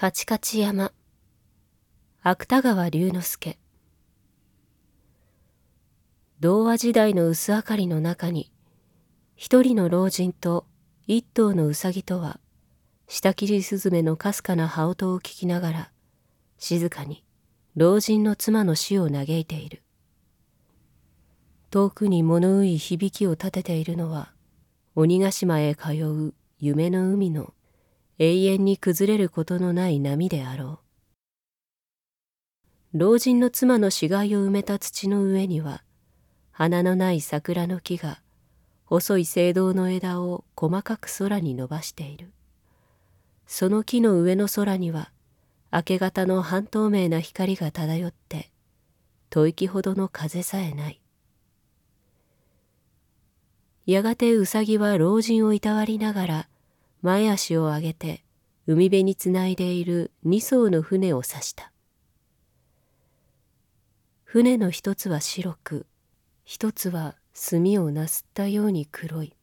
カチカチ山。芥川龍之介。童話時代の薄明かりの中に一人の老人と一頭のうさぎとは下切りスズメのかすかな羽音を聞きながら静かに老人の妻の死を嘆いている。遠くに物憂い響きを立てているのは鬼ヶ島へ通う夢の海の永遠に崩れることのない波であろう。老人の妻の死骸を埋めた土の上には花のない桜の木が細い聖堂の枝を細かく空に伸ばしている。その木の上の空には明け方の半透明な光が漂って吐息ほどの風さえない。やがてうさぎは老人をいたわりながら前足を上げて海辺につないでいる二艘の船を指した。船の一つは白く一つは墨をなすったように黒い。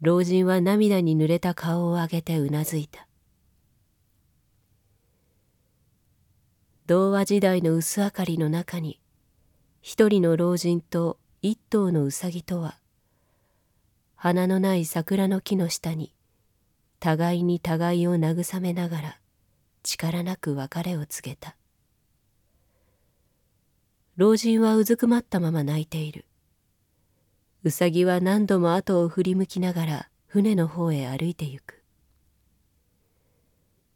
老人は涙に濡れた顔を上げてうなずいた。童話時代の薄明かりの中に一人の老人と一頭のうさぎとは花のない桜の木の下に互いに互いを慰めながら力なく別れを告げた。老人はうずくまったまま泣いている。うさぎは何度も後を振り向きながら船の方へ歩いてゆく。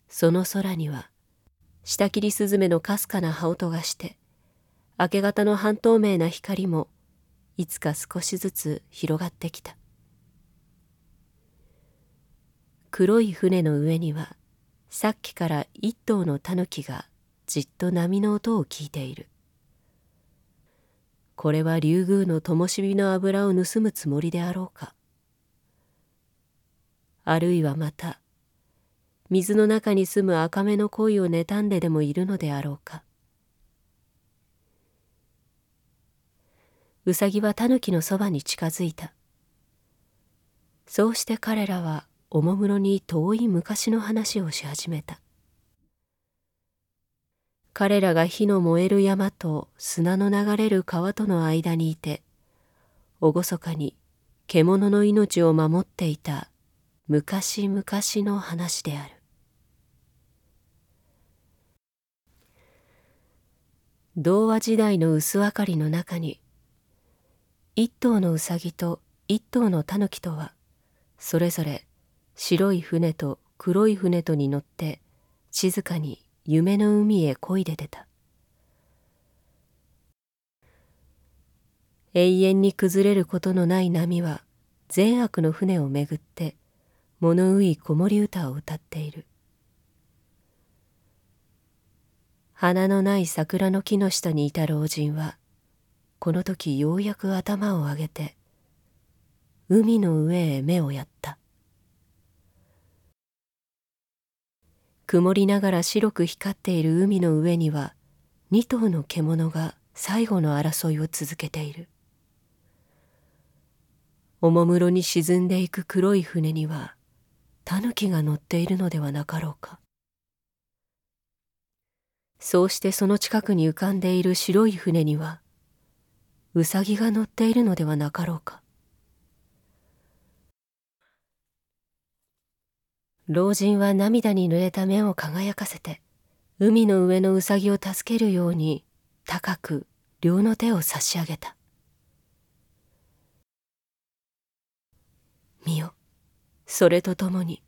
その空には下切りスズメのかすかな羽音がして明け方の半透明な光もいつか少しずつ広がってきた。黒い船の上にはさっきから一頭のタヌキがじっと波の音を聞いている。これは竜宮の灯火の油を盗むつもりであろうか。あるいはまた水の中に住む赤目の恋を妬んででもいるのであろうか。うさぎはタヌキのそばに近づいた。そうして彼らはおもむろに遠い昔の話をし始めた。彼らが火の燃える山と砂の流れる川との間にいて厳かに獣の命を守っていた昔々の話である。童話時代の薄明かりの中に一頭のうさぎと一頭のタヌキとはそれぞれ白い船と黒い船とに乗って静かに夢の海へ漕いで出た。永遠に崩れることのない波は善悪の船をめぐって物憂い子守歌を歌っている。花のない桜の木の下にいた老人はこの時ようやく頭を上げて海の上へ目をやった。曇りながら白く光っている海の上には二頭の獣が最後の争いを続けている。おもむろに沈んでいく黒い船にはタヌキが乗っているのではなかろうか。そうしてその近くに浮かんでいる白い船にはウサギが乗っているのではなかろうか。老人は涙に濡れた目を輝かせて海の上のウサギを助けるように高く両の手を差し上げた。見よそれとともに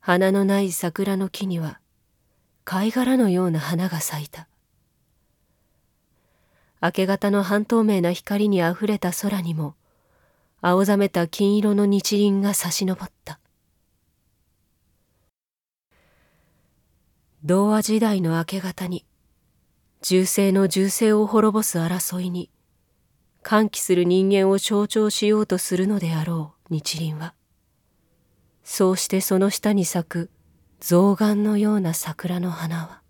花のない桜の木には貝殻のような花が咲いた。明け方の半透明な光にあふれた空にも青ざめた金色の日輪が差し昇った。童話時代の明け方に銃声の銃声を滅ぼす争いに歓喜する人間を象徴しようとするのであろう日輪はそうしてその下に咲く象眼のような桜の花は